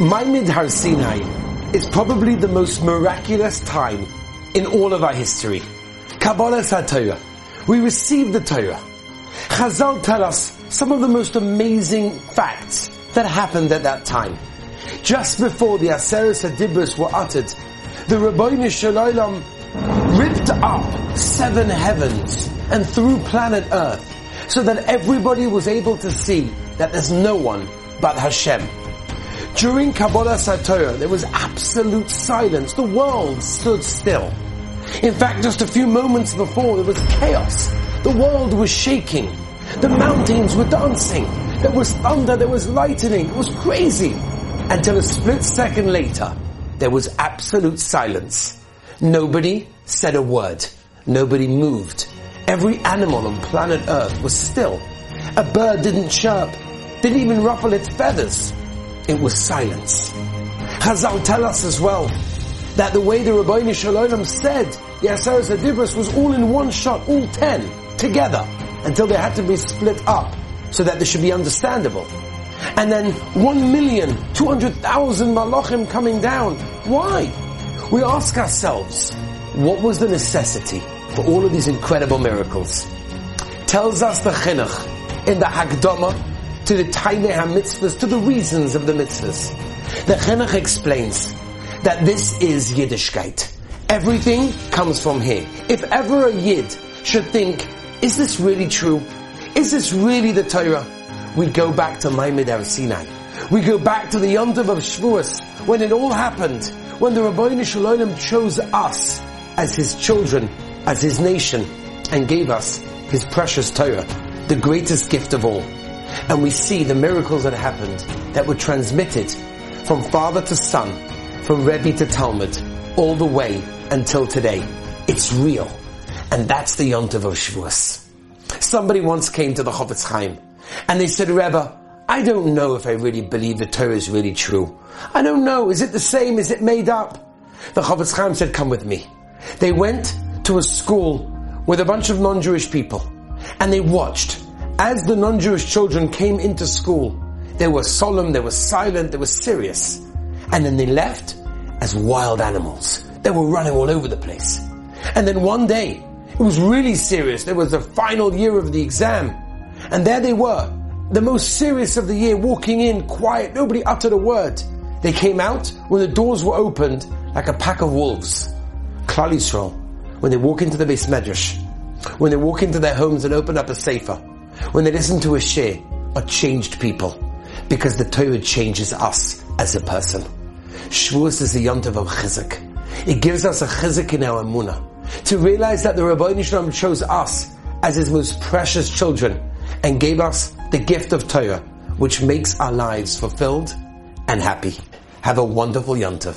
Maamad Har Sinai is probably the most miraculous time in all of our history. Kabbalas Torah. We received the Torah. Chazal tell us some of the most amazing facts that happened at that time. Just before the Aseres Hadibros were uttered, the Rabbeinu Shalom ripped up seven heavens and through planet Earth so that everybody was able to see that there's no one but Hashem. During Kabbalas HaTorah, there was absolute silence. The world stood still. In fact, just a few moments before, there was chaos. The world was shaking. The mountains were dancing. There was thunder, there was lightning. It was crazy. Until a split second later, there was absolute silence. Nobody said a word. Nobody moved. Every animal on planet Earth was still. A bird didn't chirp, didn't even ruffle its feathers it was silence. Chazal tell us as well that the way the Rabbi Shalom said the Aseres Hadibros was all in one shot, all ten, together, until they had to be split up so that they should be understandable. And then one million, two hundred thousand malachim coming down. Why? We ask ourselves, what was the necessity for all of these incredible miracles? Tells us the chinuch in the Hakdama to the Taamei HaMitzvahs, to the reasons of the mitzvahs. The Chinuch explains that this is Yiddishkeit. Everything comes from here. If ever a Yid should think, is this really true? Is this really the Torah? We go back to Maamad Har Sinai. We go back to the Yontav of Shavuos, when it all happened, when the Rabbi Shalom chose us as his children, as his nation, and gave us his precious Torah, the greatest gift of all and we see the miracles that happened that were transmitted from father to son, from Rebbe to talmid, all the way until today. It's real. And that's the Yontav of Shavuos. Somebody once came to the Chofetz Chaim and they said, Rebbe, I don't know if I really believe the Torah is really true. I don't know. Is it the same? Is it made up? The Chofetz Chaim said, come with me. They went to a school with a bunch of non-Jewish people and they watched as the non-Jewish children came into school, they were solemn, they were silent, they were serious. And then they left as wild animals. They were running all over the place. And then one day, it was really serious. There was the final year of the exam. And there they were, the most serious of the year, walking in quiet. Nobody uttered a word. They came out when the doors were opened like a pack of wolves. Klal Yisrael, when they walk into the beis medrash, when they walk into their homes and open up a sefer, when they listen to a shiur, are changed people because the Torah changes us as a person. Shavuos is a yontav of chizuk. It gives us a chizuk in our emunah to realize that the Rabbi Shalom chose us as his most precious children and gave us the gift of Torah, which makes our lives fulfilled and happy. Have a wonderful yontav.